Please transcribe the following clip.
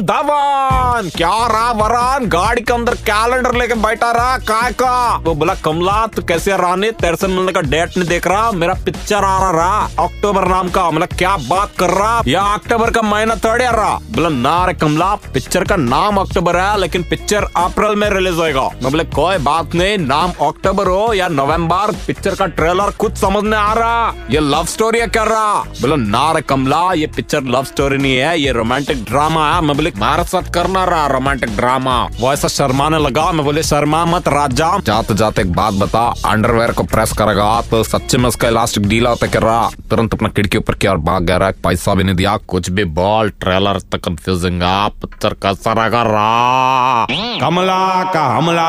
धवन क्या रहा वरान? गाड़ी के अंदर कैलेंडर लेके बैठा रहा, काय का? वो बोला, कमला, तू कैसे रानी तेरे से मिलने का डेट नहीं देख रहा, मेरा पिक्चर आ रहा अक्टूबर नाम का। मतलब क्या बात कर रहा? या अक्टूबर का महीना थर्ड आ रहा बोला, ना रे कमला पिक्चर का नाम अक्टूबर है, लेकिन पिक्चर अप्रैल में रिलीज़ होएगा. मैं बोले, कोई बात नहीं, नाम अक्टूबर हो या नवंबर पिक्चर का ट्रेलर कुछ समझ में आ रहा। ये लव स्टोरी है कर रहा बोला, ना रे कमला, ये पिक्चर लव स्टोरी नहीं है, ये रोमांटिक ड्रामा है. मैं बोले हमारे साथ करना रहा रोमांटिक ड्रामा वो ऐसा शर्माने लगा मैं बोले शर्मा मत राजा जाते जाते एक बात बता अंडरवेयर को प्रेस करेगा तो सच्चे में उसका इलास्टिक डीला होता कर रहा तुरंत अपना खिड़की ऊपर किया और भाग गया रहा पैसा भी नहीं दिया कुछ भी बॉल ट्रेलर तक कंफ्यूजिंग पिक्चर कैसा रहेगा रहा कमला का हमला